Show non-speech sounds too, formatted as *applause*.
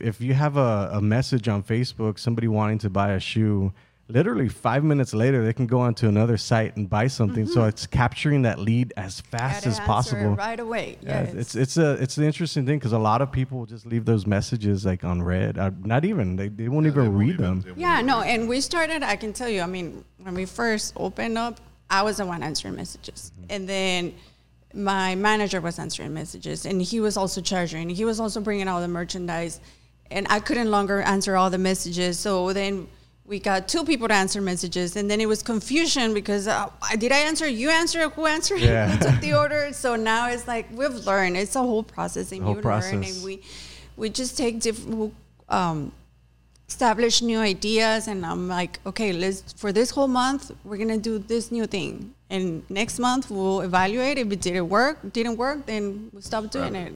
if you have a, a message on Facebook, somebody wanting to buy a shoe, literally five minutes later they can go onto another site and buy something. So it's capturing that lead as fast Gotta as possible. right away. Yeah, Yes. it's it's a it's an interesting thing because a lot of people will just leave those messages like unread. Uh, not even they, they won't Yeah, they even won't read even- them. they Yeah, no, and we started, I can tell you, I mean, when we first opened up, I was the one answering messages. Mm-hmm. And then my manager was answering messages, and he was also charging. He was also bringing all the merchandise, and I couldn't longer answer all the messages. So then we got two people to answer messages, and then it was confusion because uh, did I answer? You answer? Who answered? *laughs* Yeah. Who took the order? So now it's like we've learned. It's a whole process, and Whole you learn, and we we just take different. Um, establish new ideas and i'm like okay let's for this whole month we're gonna do this new thing and next month we'll evaluate if it didn't work didn't work then we'll stop doing Right. it